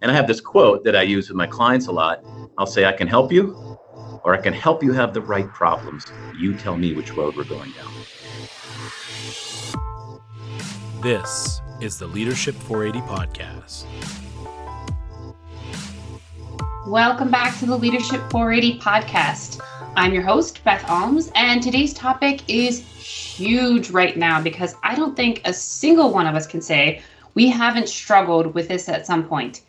And I have this quote that I use with my clients a lot. I'll say, I can help you, or I can help you have the right problems. You tell me which road we're going down. This is the Leadership 480 podcast. Welcome back to the Leadership 480 podcast. I'm your host, Beth Alms, and today's topic is huge right now because I don't think a single one of us can say we haven't struggled with this at some point,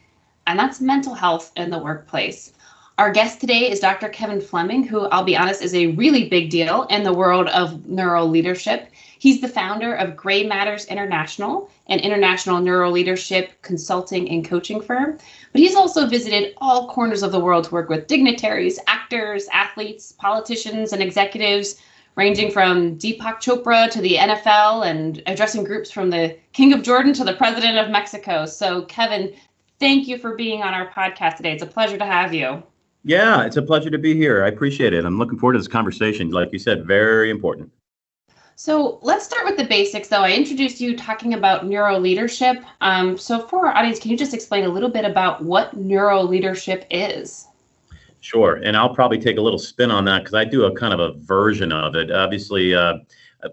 and that's mental health in the workplace. Our guest today is Dr. Kevin Fleming, who I'll be honest is a really big deal in the world of neuro leadership. He's the founder of Grey Matters International, an international neuro leadership consulting and coaching firm. But he's also visited all corners of the world to work with dignitaries, actors, athletes, politicians, and executives ranging from Deepak Chopra to the NFL and addressing groups from the King of Jordan to the President of Mexico. So, Kevin, thank you for being on our podcast today. It's a pleasure to have you. Yeah, it's a pleasure to be here. I appreciate it. I'm looking forward to this conversation. Like you said, very important. So let's start with the basics, though. I introduced you talking about neuro leadership. Um, so, for our audience, can you just explain a little bit about what neuro leadership is? Sure. And I'll probably take a little spin on that because I do a kind of a version of it. Obviously, uh,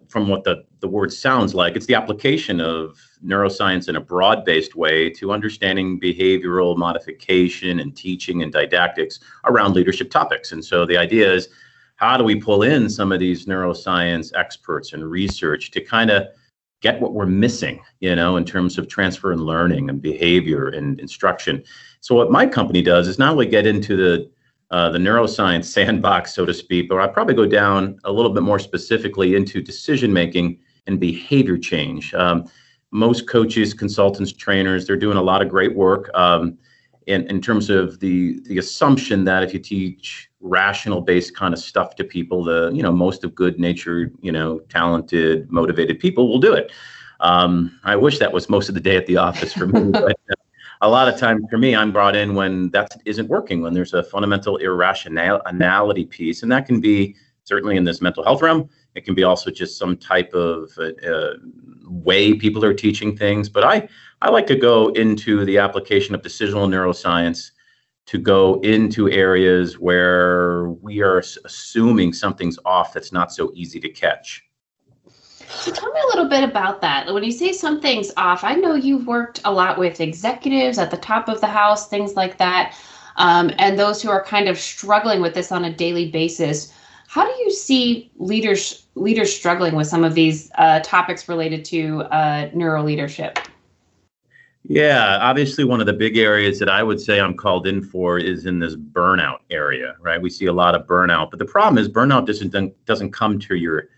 from what the, the word sounds like, it's the application of neuroscience in a broad based way to understanding behavioral modification and teaching and didactics around leadership topics. And so the idea is how do we pull in some of these neuroscience experts and research to kind of get what we're missing, you know, in terms of transfer and learning and behavior and instruction. So what my company does is not only get into the uh, the neuroscience sandbox, so to speak, but I'd probably go down a little bit more specifically into decision making and behavior change. Um, most coaches, consultants, trainers, they're doing a lot of great work um, in, in terms of the, the assumption that if you teach rational based kind of stuff to people, the, you know, most of good natured, you know, talented, motivated people will do it. Um, I wish that was most of the day at the office for me, but uh, a lot of times for me, I'm brought in when that isn't working, when there's a fundamental irrationality piece, and that can be certainly in this mental health realm. It can be also just some type of uh, uh, way people are teaching things. But I, I like to go into the application of decisional neuroscience to go into areas where we are assuming something's off that's not so easy to catch. So tell me a little bit about that. When you say something's off, I know you've worked a lot with executives at the top of the house, things like that, um, and those who are kind of struggling with this on a daily basis. How do you see leaders leaders struggling with some of these uh, topics related to uh, neuro leadership? Yeah, obviously, one of the big areas that I would say I'm called in for is in this burnout area, right? We see a lot of burnout, but the problem is burnout doesn't doesn't come to your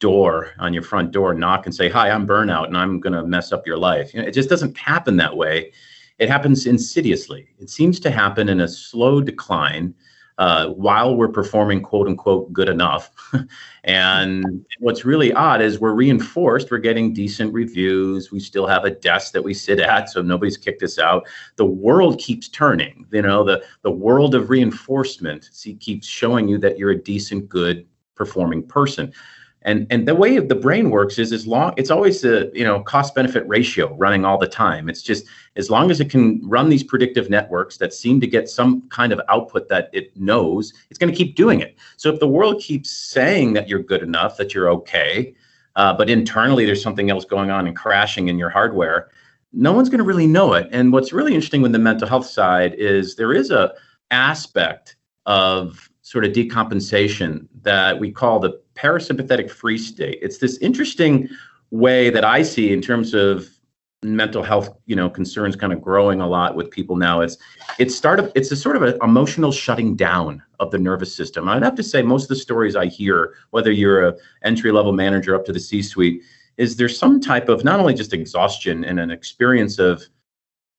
door on your front door knock and say hi i'm burnout and i'm going to mess up your life. You know, it just doesn't happen that way. It happens insidiously. It seems to happen in a slow decline uh, while we're performing quote unquote good enough. And what's really odd is we're reinforced we're getting decent reviews we still have a desk that we sit at so nobody's kicked us out. The world keeps turning you know the the world of reinforcement see, keeps showing you that you're a decent good performing person and and the way the brain works is as long it's always a you know cost benefit ratio running all the time. It's just as long as it can run these predictive networks that seem to get some kind of output that it knows it's going to keep doing it. So if the world keeps saying that you're good enough that you're okay uh, but internally there's something else going on and crashing in your hardware no one's going to really know it. And what's really interesting with the mental health side is there is a aspect of sort of decompensation that we call the parasympathetic freeze state. It's this interesting way that I see in terms of mental health, you know, concerns kind of growing a lot with people now. It's it's started it's a sort of an emotional shutting down of the nervous system. I'd have to say most of the stories I hear, whether you're a entry level manager up to the C-suite, is there's some type of not only just exhaustion and an experience of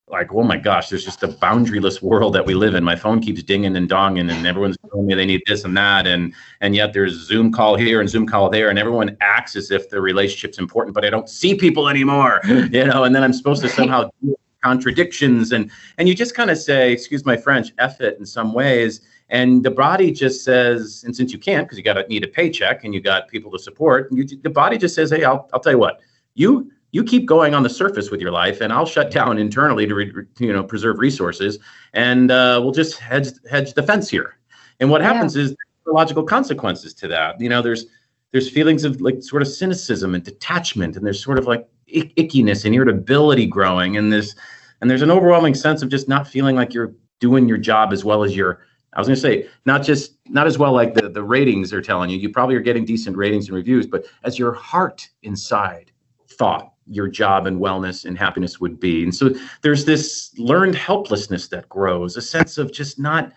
like, oh my gosh, there's just a boundaryless world that we live in. My phone keeps dinging and donging, and everyone's telling me they need this and that, and and yet there's a Zoom call here and Zoom call there, and everyone acts as if the relationship's important, but I don't see people anymore, you know. And then I'm supposed to somehow do contradictions, and and you just kind of say, excuse my French, F it in some ways, and the body just says, and since you can't because you got to need a paycheck and you got people to support, you, the body just says, hey, I'll I'll tell you what, you you keep going on the surface with your life, and I'll shut down internally to re, you know preserve resources, and uh, we'll just hedge hedge the fence here. And what happens yeah. is logical consequences to that. You know, there's there's feelings of like sort of cynicism and detachment, and there's sort of like ick- ickiness and irritability growing, and this and there's an overwhelming sense of just not feeling like you're doing your job as well as you're I was going to say not just not as well like the the ratings are telling you. You probably are getting decent ratings and reviews, but as your heart inside thought your job and wellness and happiness would be. And so there's this learned helplessness that grows, a sense of just not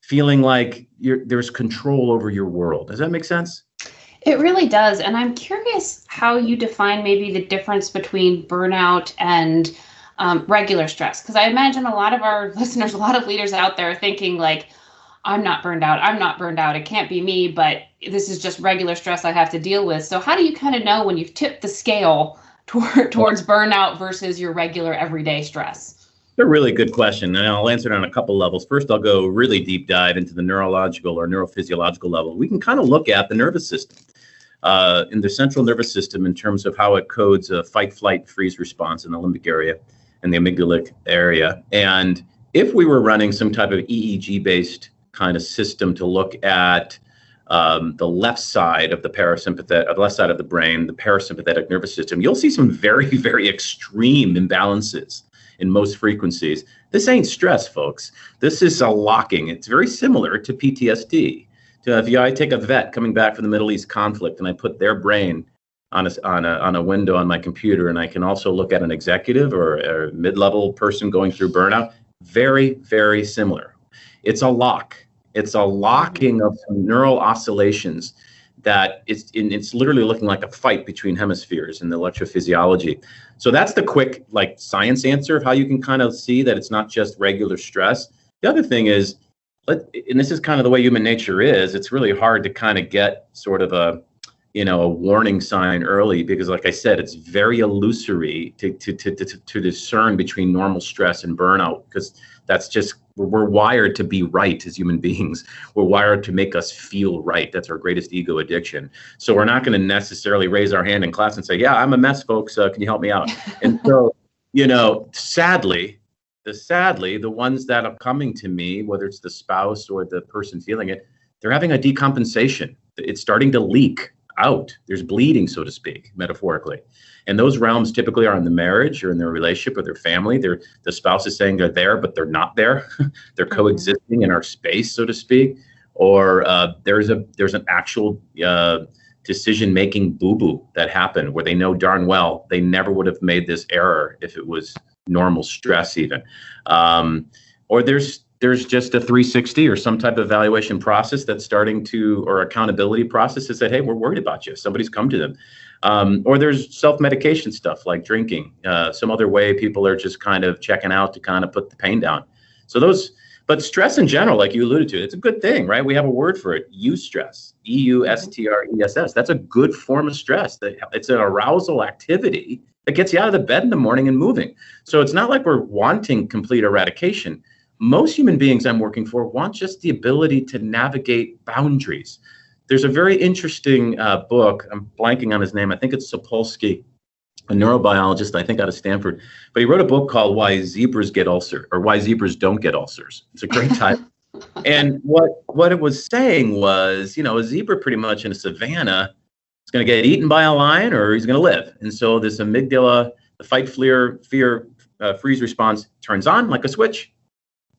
feeling like there's control over your world. Does that make sense? It really does. And I'm curious how you define maybe the difference between burnout and um, regular stress. Because I imagine a lot of our listeners, a lot of leaders out there are thinking, like, I'm not burned out. I'm not burned out. It can't be me, but this is just regular stress I have to deal with. So, how do you kind of know when you've tipped the scale toward, towards burnout versus your regular everyday stress? a really good question, and I'll answer it on a couple levels. First, I'll go really deep dive into the neurological or neurophysiological level. We can kind of look at the nervous system uh, in the central nervous system in terms of how it codes a fight, flight, freeze response in the limbic area and the amygdalic area. And if we were running some type of EEG based kind of system to look at um, the left side of the parasympathetic, the left side of the brain, the parasympathetic nervous system, you'll see some very, very extreme imbalances in most frequencies. This ain't stress, folks. This is a locking. It's very similar to PTSD. To if you, I take a vet coming back from the Middle East conflict and I put their brain on a, on a, on a window on my computer, and I can also look at an executive or a mid level person going through burnout, very, very similar. It's a lock it's a locking of neural oscillations that it's it's literally looking like a fight between hemispheres in the electrophysiology. So that's the quick like science answer of how you can kind of see that it's not just regular stress. The other thing is, and this is kind of the way human nature is. It's really hard to kind of get sort of a you know a warning sign early because like i said it's very illusory to to to to, to discern between normal stress and burnout because that's just we're wired to be right as human beings. We're wired to make us feel right. That's our greatest ego addiction. So we're not going to necessarily raise our hand in class and say, "Yeah, I'm a mess, folks. Uh, can you help me out?" and so, you know, sadly, the sadly, the ones that are coming to me, whether it's the spouse or the person feeling it, they're having a decompensation. It's starting to leak out. There's bleeding, so to speak, metaphorically. And those realms typically are in the marriage or in their relationship or their family. They're the spouse is saying they're there, but they're not there. they're mm-hmm. coexisting in our space, so to speak. Or uh, there's a there's an actual uh, decision making boo boo that happened where they know darn well they never would have made this error if it was normal stress even. Um, or there's there's just a 360 or some type of evaluation process that's starting to or accountability process that said hey we're worried about you. Somebody's come to them. Um, or there's self-medication stuff like drinking. Uh, some other way people are just kind of checking out to kind of put the pain down. So those but stress in general like you alluded to it's a good thing right? We have a word for it eustress e-u-s-t-r-e-s-s that's a good form of stress that it's an arousal activity that gets you out of the bed in the morning and moving. So it's not like we're wanting complete eradication most human beings I'm working for want just the ability to navigate boundaries. There's a very interesting uh, book. I'm blanking on his name. I think it's Sapolsky, a neurobiologist, I think out of Stanford. But he wrote a book called Why Zebras Get Ulcers or Why Zebras Don't Get Ulcers. It's a great title. and what what it was saying was, you know, a zebra pretty much in a savanna is going to get eaten by a lion or he's going to live. And so this amygdala, the fight, fear, fear, uh, freeze response turns on like a switch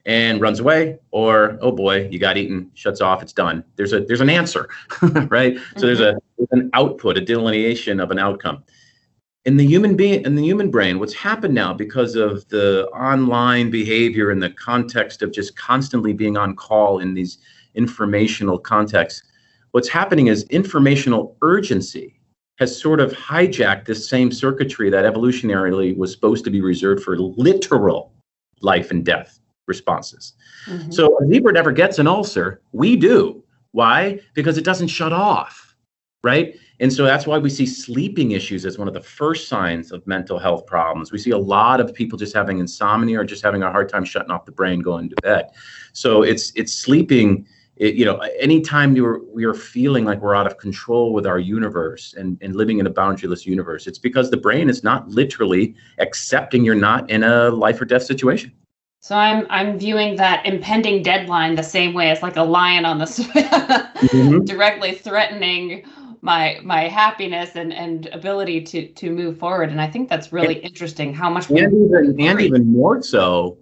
and runs away or oh boy you got eaten shuts off it's done. There's a there's an answer right? Mm-hmm. so there's a there's an output a delineation of an outcome. In the human being in the human brain what's happened now because of the online behavior in the context of just constantly being on call in these informational contexts what's happening is informational urgency has sort of hijacked this same circuitry that evolutionarily was supposed to be reserved for literal life and death responses. Mm-hmm. So a zebra never gets an ulcer. We do. Why? Because it doesn't shut off, right? And so that's why we see sleeping issues as one of the first signs of mental health problems. We see a lot of people just having insomnia or just having a hard time shutting off the brain going to bed. So it's it's sleeping it, you know, anytime you're, we are feeling like we're out of control with our universe and, and living in a boundaryless universe, it's because the brain is not literally accepting you're not in a life or death situation. So I'm I'm viewing that impending deadline the same way as like a lion on the mm-hmm. directly threatening my my happiness and and ability to to move forward. And I think that's really and, interesting how much and even and even more so,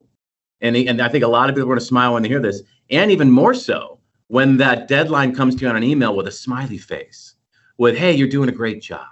and and I think a lot of people are going to smile when they hear this, and even more so when that deadline comes to you on an email with a smiley face, with "Hey, you're doing a great job,"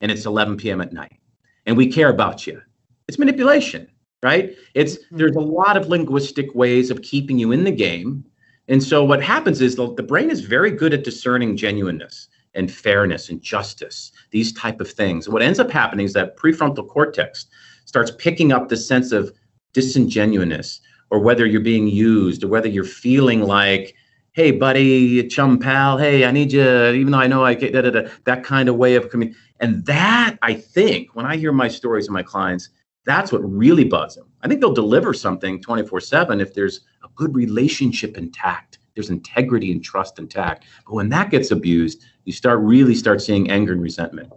and it's 11 p.m. at night, and we care about you. It's manipulation right? It's mm-hmm. there's a lot of linguistic ways of keeping you in the game. And so what happens is the, the brain is very good at discerning genuineness and fairness and justice, these type of things. what ends up happening is that prefrontal cortex starts picking up the sense of disingenuousness or whether you're being used or whether you're feeling like hey buddy chum pal hey i need you even though i know i get da, da, da, that kind of way of coming and that i think when i hear my stories of my clients that's what really bugs them. I think they'll deliver something 24 7 if there's a good relationship intact, there's integrity and trust intact. But when that gets abused, you start really start seeing anger and resentment.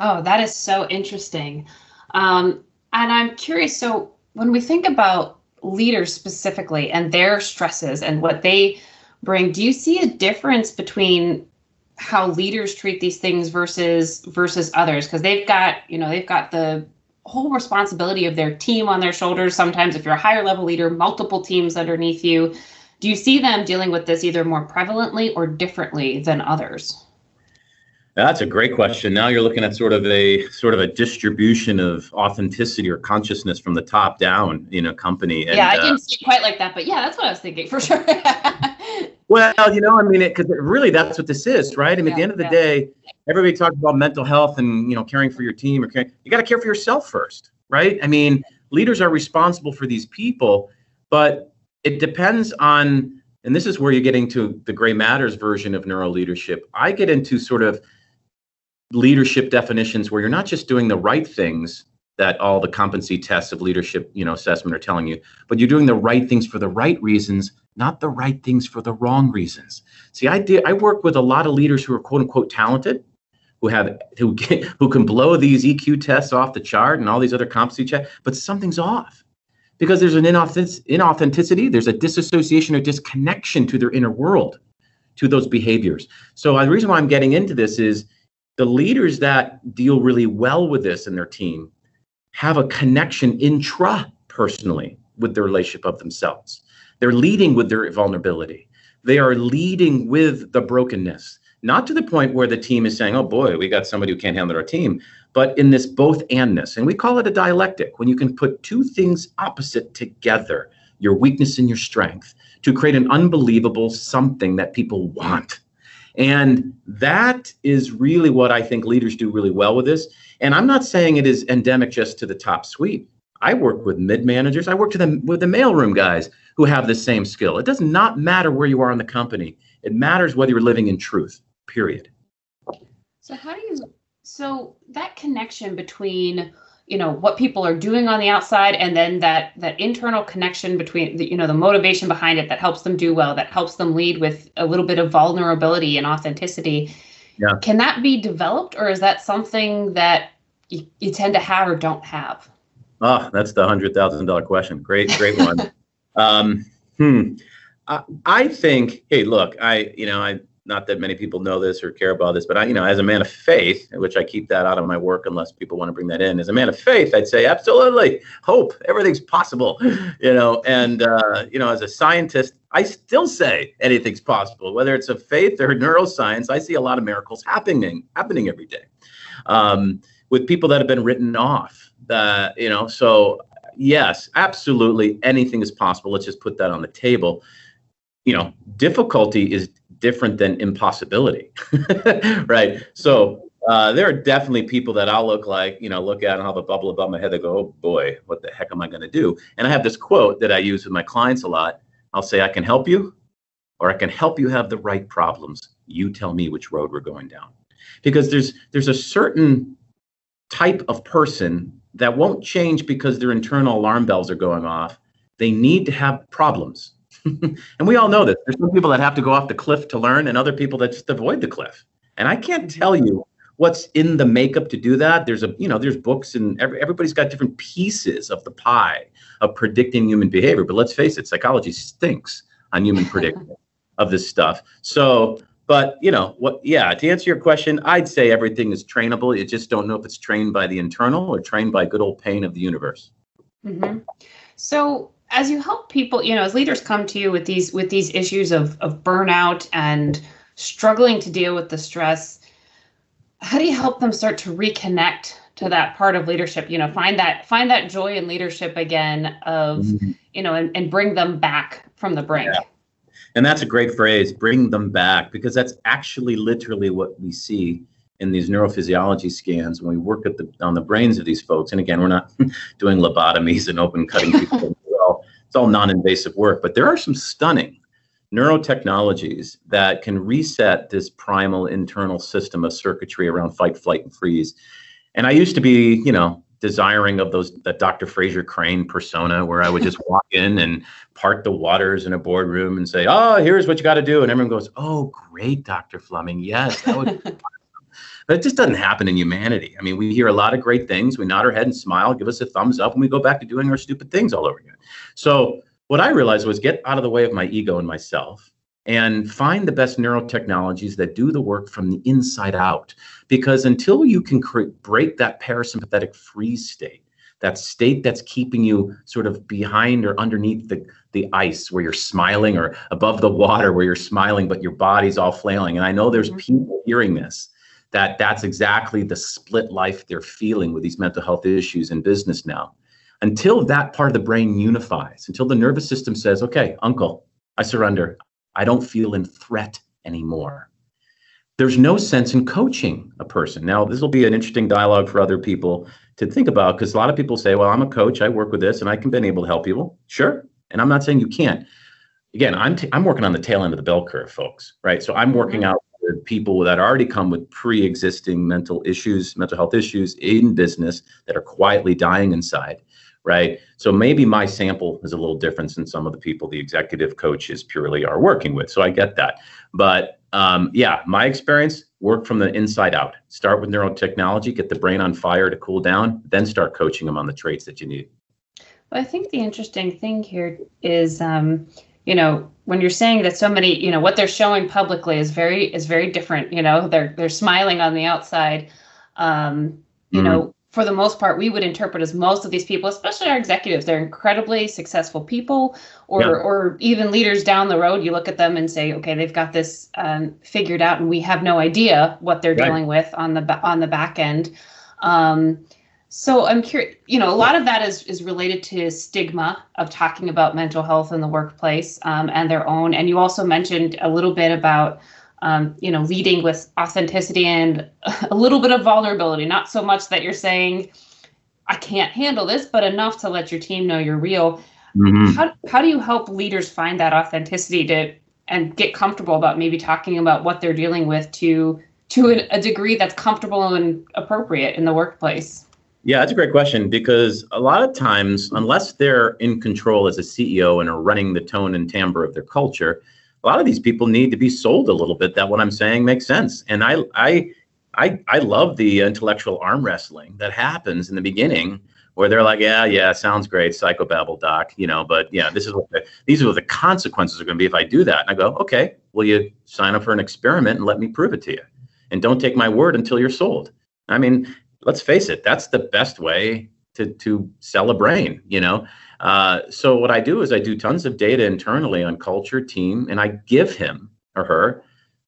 Oh, that is so interesting. Um, and I'm curious. So when we think about leaders specifically and their stresses and what they bring, do you see a difference between how leaders treat these things versus versus others? Because they've got, you know, they've got the whole responsibility of their team on their shoulders. Sometimes, if you're a higher level leader, multiple teams underneath you. Do you see them dealing with this either more prevalently or differently than others? That's a great question. Now you're looking at sort of a sort of a distribution of authenticity or consciousness from the top down in a company. And, yeah, I didn't uh, see it quite like that, but yeah, that's what I was thinking for sure. well, you know, I mean, because really that's what this is, right? I mean, yeah, at the end of the yeah. day, everybody talks about mental health and you know caring for your team or caring, you got to care for yourself first, right? I mean, leaders are responsible for these people, but it depends on, and this is where you're getting to the Grey Matters version of neuro leadership. I get into sort of leadership definitions where you're not just doing the right things that all the competency tests of leadership you know assessment are telling you. But you're doing the right things for the right reasons not the right things for the wrong reasons. See i did i work with a lot of leaders who are quote unquote talented who have who get, who can blow these eq tests off the chart and all these other competency checks but something's off. Because there's an inauthenticity there's a disassociation or disconnection to their inner world to those behaviors. So uh, the reason why i'm getting into this is the leaders that deal really well with this in their team have a connection intra-personally with the relationship of themselves. They're leading with their vulnerability. They are leading with the brokenness, not to the point where the team is saying, oh boy, we got somebody who can't handle our team, but in this both andness. And we call it a dialectic when you can put two things opposite together, your weakness and your strength, to create an unbelievable something that people want. And that is really what I think leaders do really well with this. And I'm not saying it is endemic just to the top suite. I work with mid managers. I work to with the mailroom guys who have the same skill. It does not matter where you are in the company. It matters whether you're living in truth. Period. So how do you so that connection between you know what people are doing on the outside and then that that internal connection between the, you know the motivation behind it that helps them do well that helps them lead with a little bit of vulnerability and authenticity. Yeah. can that be developed or is that something that you, you tend to have or don't have? Oh that's the hundred thousand dollar question. Great great one. Um, hmm. I, I think hey look i you know i not that many people know this or care about this, but I, you know, as a man of faith, which I keep that out of my work unless people want to bring that in. As a man of faith, I'd say absolutely hope everything's possible, you know. And uh, you know, as a scientist, I still say anything's possible, whether it's a faith or neuroscience. I see a lot of miracles happening happening every day um, with people that have been written off. Uh, you know, so yes, absolutely, anything is possible. Let's just put that on the table. You know, difficulty is different than impossibility, right? So uh, there are definitely people that I'll look like, you know, look at and have a bubble above my head that go, oh boy, what the heck am I going to do? And I have this quote that I use with my clients a lot. I'll say, I can help you, or I can help you have the right problems. You tell me which road we're going down. Because there's there's a certain type of person that won't change because their internal alarm bells are going off. They need to have problems and we all know this. There's some people that have to go off the cliff to learn, and other people that just avoid the cliff. And I can't tell you what's in the makeup to do that. There's a, you know, there's books and every, everybody's got different pieces of the pie of predicting human behavior. But let's face it, psychology stinks on human prediction of this stuff. So, but you know what? Yeah, to answer your question, I'd say everything is trainable. You just don't know if it's trained by the internal or trained by good old pain of the universe. Mm-hmm. So, as you help people, you know, as leaders come to you with these with these issues of of burnout and struggling to deal with the stress, how do you help them start to reconnect to that part of leadership? You know, find that find that joy in leadership again of, mm-hmm. you know, and, and bring them back from the brink. Yeah. And that's a great phrase, bring them back, because that's actually literally what we see in these neurophysiology scans when we work at the on the brains of these folks. And again, we're not doing lobotomies and open cutting people. it's all non-invasive work, but there are some stunning neurotechnologies that can reset this primal internal system of circuitry around fight, flight, and freeze. And I used to be, you know, desiring of those that Dr. Frasier Crane persona where I would just walk in and part the waters in a boardroom and say, "Oh, here's what you got to do," and everyone goes, "Oh, great, Dr. Fleming, yes, that would." but it just doesn't happen in humanity. I mean, we hear a lot of great things, we nod our head and smile, give us a thumbs up, and we go back to doing our stupid things all over again. So what I realized was get out of the way of my ego and myself and find the best neurotechnologies that do the work from the inside out. Because until you can cre- break that parasympathetic freeze state, that state that's keeping you sort of behind or underneath the, the ice where you're smiling or above the water where you're smiling, but your body's all flailing. And I know there's mm-hmm. people hearing this that that's exactly the split life they're feeling with these mental health issues in business now until that part of the brain unifies, until the nervous system says, okay, uncle, I surrender. I don't feel in threat anymore. There's no sense in coaching a person. Now, this will be an interesting dialogue for other people to think about because a lot of people say, well, I'm a coach, I work with this, and I can been able to help people. Sure. And I'm not saying you can't. Again, I'm, t- I'm working on the tail end of the bell curve, folks, right? So I'm working mm-hmm. out people that already come with pre-existing mental issues, mental health issues in business that are quietly dying inside right? So maybe my sample is a little different than some of the people the executive coaches purely are working with. So I get that. But um, yeah, my experience work from the inside out. Start with neurotechnology, get the brain on fire to cool down, then start coaching them on the traits that you need. Well, I think the interesting thing here is, um, you know, when you're saying that so many, you know, what they're showing publicly is very is very different. You know, they're they're smiling on the outside. Um, you mm-hmm. know, for the most part, we would interpret as most of these people, especially our executives, they're incredibly successful people, or yeah. or even leaders down the road. You look at them and say, okay, they've got this um, figured out, and we have no idea what they're right. dealing with on the on the back end. Um, so I'm curious. You know, a lot of that is is related to stigma of talking about mental health in the workplace um, and their own. And you also mentioned a little bit about um, you know, leading with authenticity and a little bit of vulnerability. Not so much that you're saying, I can't handle this, but enough to let your team know you're real. Mm-hmm. How, how do you help leaders find that authenticity to and get comfortable about maybe talking about what they're dealing with to to a, a degree that's comfortable and appropriate in the workplace? Yeah, that's a great question because a lot of times, unless they're in control as a CEO and are running the tone and timbre of their culture, a lot of these people need to be sold a little bit that what I'm saying makes sense. And I I I I love the intellectual arm wrestling that happens in the beginning where they're like, yeah, yeah, sounds great, psychobabble doc, you know, but yeah, this is what the, these are what the consequences are going to be if I do that. And I go, okay, will you sign up for an experiment and let me prove it to you? And don't take my word until you're sold. I mean, let's face it, that's the best way to to sell a brain, you know. Uh, so what I do is I do tons of data internally on culture, team, and I give him or her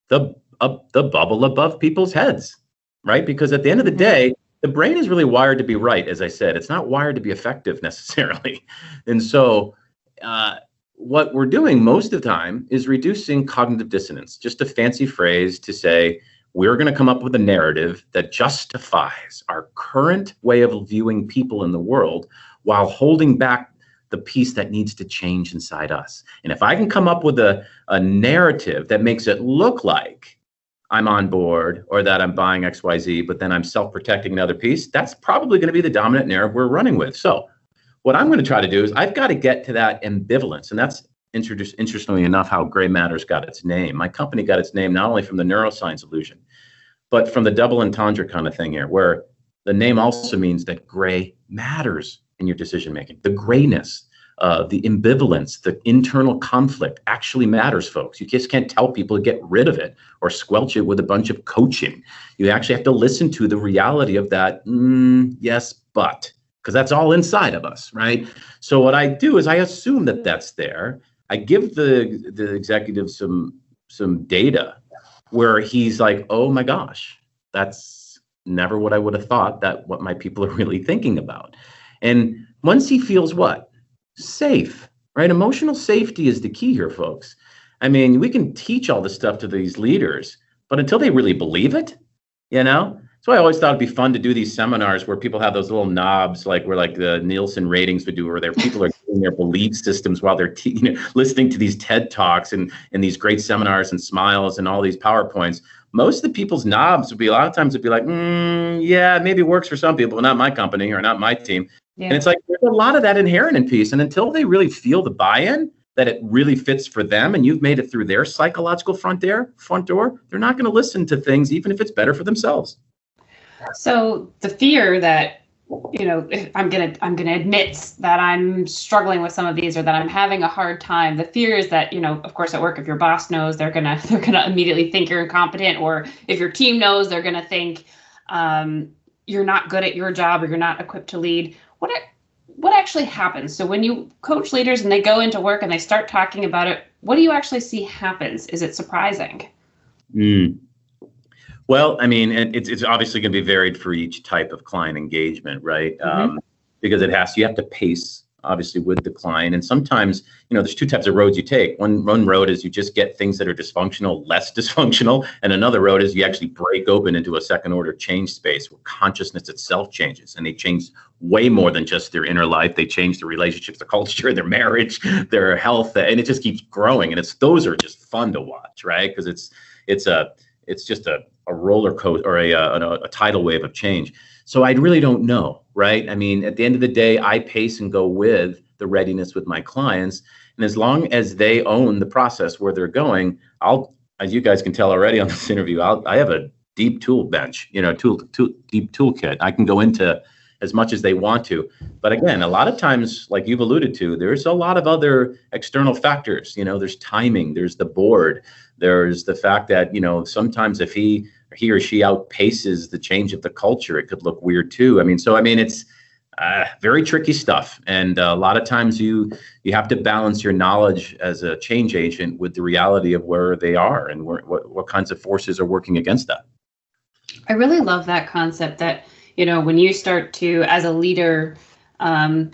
the uh, the bubble above people's heads, right? Because at the end of the mm-hmm. day, the brain is really wired to be right, as I said. It's not wired to be effective necessarily, and so. Uh, what we're doing most of the time is reducing cognitive dissonance, just a fancy phrase to say we're going to come up with a narrative that justifies our current way of viewing people in the world while holding back the piece that needs to change inside us. And if I can come up with a, a narrative that makes it look like I'm on board or that I'm buying XYZ, but then I'm self protecting another piece, that's probably going to be the dominant narrative we're running with. So, what I'm going to try to do is I've got to get to that ambivalence. And that's introduce, interestingly enough, how Grey Matters got its name. My company got its name not only from the neuroscience illusion, but from the double entendre kind of thing here, where the name also means that gray matters in your decision making. The grayness, uh, the ambivalence, the internal conflict actually matters, folks. You just can't tell people to get rid of it or squelch it with a bunch of coaching. You actually have to listen to the reality of that. Mm, yes, but because that's all inside of us, right? So what I do is I assume that that's there. I give the the executive some some data where he's like, "Oh my gosh, that's never what I would have thought that what my people are really thinking about." And once he feels what? Safe, right? Emotional safety is the key here, folks. I mean, we can teach all this stuff to these leaders, but until they really believe it, you know, so I always thought it'd be fun to do these seminars where people have those little knobs, like where like the Nielsen ratings would do, where their people are their belief systems while they're te- you know, listening to these TED talks and and these great seminars and smiles and all these powerpoints. Most of the people's knobs would be a lot of times would be like, mm, yeah, maybe it works for some people, but not my company or not my team. Yeah. And it's like there's a lot of that inherent in peace, and until they really feel the buy-in, that it really fits for them and you've made it through their psychological front door front door they're not going to listen to things even if it's better for themselves so the fear that you know i'm gonna i'm gonna admit that i'm struggling with some of these or that i'm having a hard time. The fear is that you know of course at work if your boss knows they're gonna they're gonna immediately think you're incompetent or if your team knows they're gonna think um, you're not good at your job or you're not equipped to lead. What what actually happens? So when you coach leaders and they go into work and they start talking about it what do you actually see happens? Is it surprising? Mm. Well, I mean, it's it's obviously going to be varied for each type of client engagement, right? Mm-hmm. Um, because it has you have to pace obviously with the client, and sometimes you know there's two types of roads you take. One one road is you just get things that are dysfunctional less dysfunctional, and another road is you actually break open into a second order change space where consciousness itself changes, and they change way more than just their inner life. They change their relationships, their culture, their marriage, their health, and it just keeps growing. And it's those are just fun to watch, right? Because it's it's a it's just a a roller coaster or a, uh, a, uh, a tidal wave of change. So I really don't know, right? I mean, at the end of the day, I pace and go with the readiness with my clients. And as long as they own the process where they're going, I'll, as you guys can tell already on this interview, I'll, I have a deep tool bench, you know, tool, tool deep toolkit. I can go into as much as they want to. But again, a lot of times, like you've alluded to, there's a lot of other external factors. You know, there's timing, there's the board, there's the fact that you know sometimes if he he or she outpaces the change of the culture, it could look weird too. I mean, so I mean, it's uh, very tricky stuff, and uh, a lot of times you you have to balance your knowledge as a change agent with the reality of where they are and where, what what kinds of forces are working against that. I really love that concept that you know when you start to as a leader um,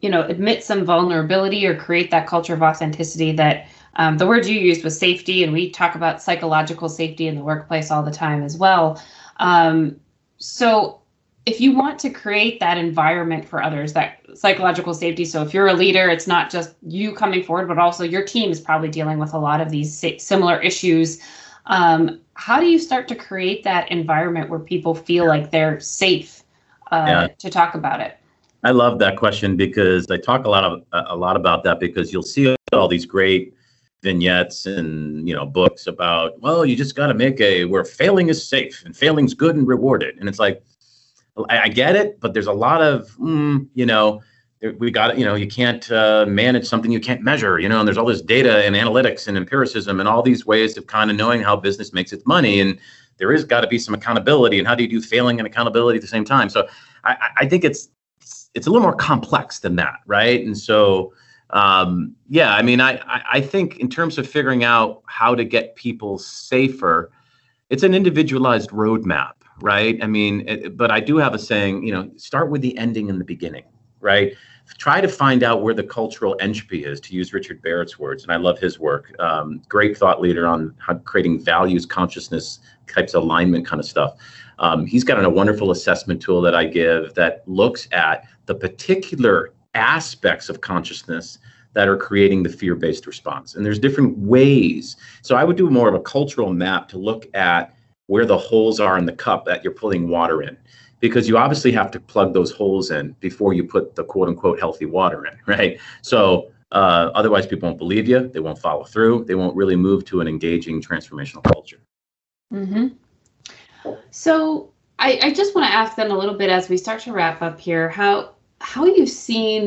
you know admit some vulnerability or create that culture of authenticity that um, the word you used was safety and we talk about psychological safety in the workplace all the time as well. Um, so if you want to create that environment for others that psychological safety so if you're a leader it's not just you coming forward but also your team is probably dealing with a lot of these similar issues. Um, how do you start to create that environment where people feel like they're safe uh, yeah. to talk about it? I love that question because I talk a lot of a lot about that because you'll see all these great vignettes and you know books about well you just got to make a where failing is safe and failing's good and rewarded and it's like I, I get it but there's a lot of mm, you know we got you know you can't uh, manage something you can't measure you know and there's all this data and analytics and empiricism and all these ways of kind of knowing how business makes its money and there is got to be some accountability and how do you do failing and accountability at the same time? So i, I think it's it's a little more complex than that right? And so um, yeah i mean I, I think in terms of figuring out how to get people safer it's an individualized roadmap right? I mean it, but i do have a saying you know start with the ending and the beginning right try to find out where the cultural entropy is, to use Richard Barrett's words. And I love his work. Um, great thought leader on how creating values, consciousness types alignment kind of stuff. Um, he's got a wonderful assessment tool that I give that looks at the particular aspects of consciousness that are creating the fear-based response. And there's different ways. So I would do more of a cultural map to look at where the holes are in the cup that you're pulling water in because you obviously have to plug those holes in before you put the quote unquote healthy water in, right? So Uh, otherwise, people won't believe you. They won't follow through. They won't really move to an engaging transformational culture. Mm-hmm. So I, I just want to ask then a little bit as we start to wrap up here how how you've seen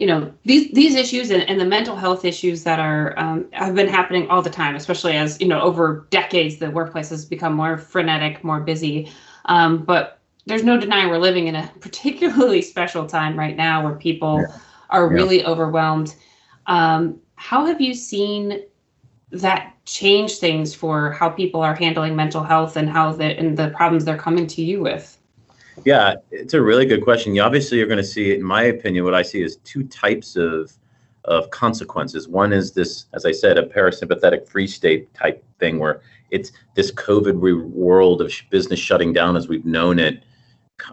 you know these these issues and, and the mental health issues that are um, have been happening all the time especially as you know over decades the workplace has become more frenetic more busy um, but there's no denying we're living in a particularly special time right now where people yeah. are yeah. really overwhelmed um, how have you seen that change things for how people are handling mental health and how the and the problems they're coming to you with yeah, it's a really good question. You obviously you're going to see, in my opinion, what I see is two types of of consequences. One is this, as I said, a parasympathetic freeze state type thing where it's this COVID world of business shutting down as we've known it.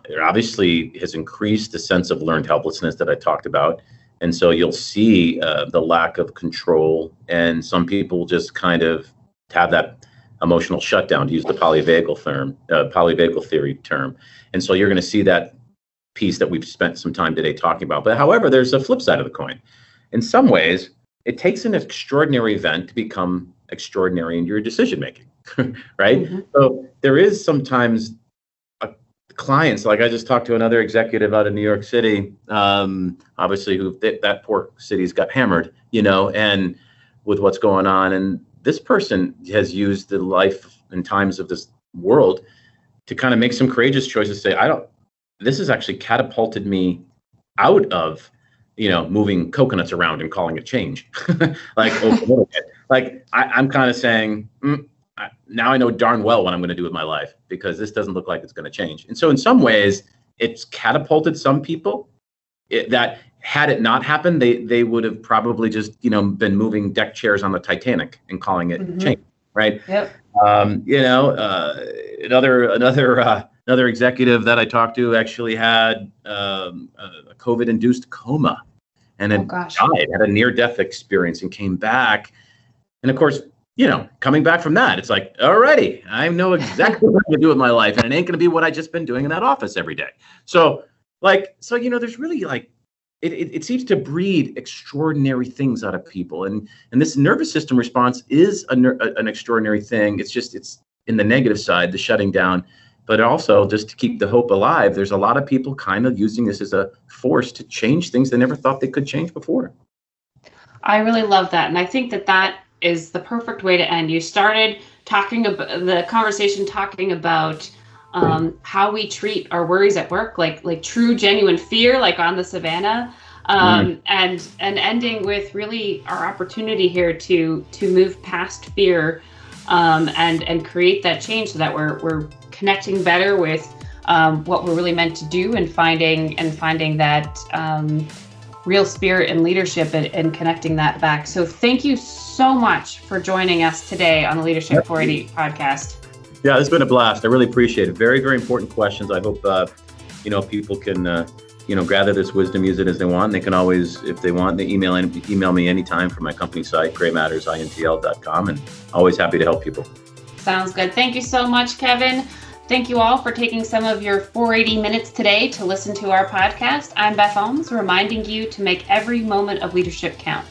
It obviously has increased the sense of learned helplessness that I talked about. And so you'll see uh, the lack of control, and some people just kind of have that emotional shutdown, to use the polyvagal term, uh, polyvagal theory term. And so you're going to see that piece that we've spent some time today talking about. But however, there's a flip side of the coin. In some ways, it takes an extraordinary event to become extraordinary in your decision making, right? Mm-hmm. So there is sometimes clients. Like i just talked to another executive out of new york city um, obviously who that, poor city's got hammered you know and with what's going on. And this person has used the life and times of this world to kind of make some courageous choices say i don't this has actually catapulted me out of you know moving coconuts around and calling it change. Like like I, am kind of saying mm, I, now i know darn well what i'm going to do with my life because this doesn't look like it's going to change and so in some ways it's catapulted some people it, that had it not happened, they they would have probably just you know been moving deck chairs on the Titanic and calling it mm-hmm. change, right? Yep. Um, you know, uh, another another uh, another executive that I talked to actually had um, a COVID-induced coma, and then oh, died, had a near-death experience, and came back. And of course, you know, coming back from that, it's like, alrighty, I know exactly what I'm gonna do with my life, and it ain't gonna be what I just been doing in that office every day. So, like, so you know, there's really like it, it, it, seems to breed extraordinary things out of people and and this nervous system response is a, an extraordinary thing it's just it's in the negative side the shutting down but also just to keep the hope alive there's a lot of people kind of using this as a force to change things they never thought they could change before i really love that and i think that that is the perfect way to end you started talking about the conversation talking about um, how we treat our worries at work, like like true genuine fear, like on the savannah, um, mm. and and ending with really our opportunity here to to move past fear um, and and create that change so that we're we're connecting better with um, what we're really meant to do and finding and finding that um, real spirit and leadership and, and, connecting that back. So thank you so much for joining us today on the Leadership 480 podcast. Yeah, it's been a blast. I really appreciate it. Very, very important questions. I hope uh, you know people can uh, you know gather this wisdom, use it as they want. They can always, if they want, they email email me anytime from my company site, greymattersintl.com, and always happy to help people. Sounds good. Thank you so much, Kevin. Thank you all for taking some of your 480 minutes today to listen to our podcast. I'm Beth Holmes, reminding you to make every moment of leadership count.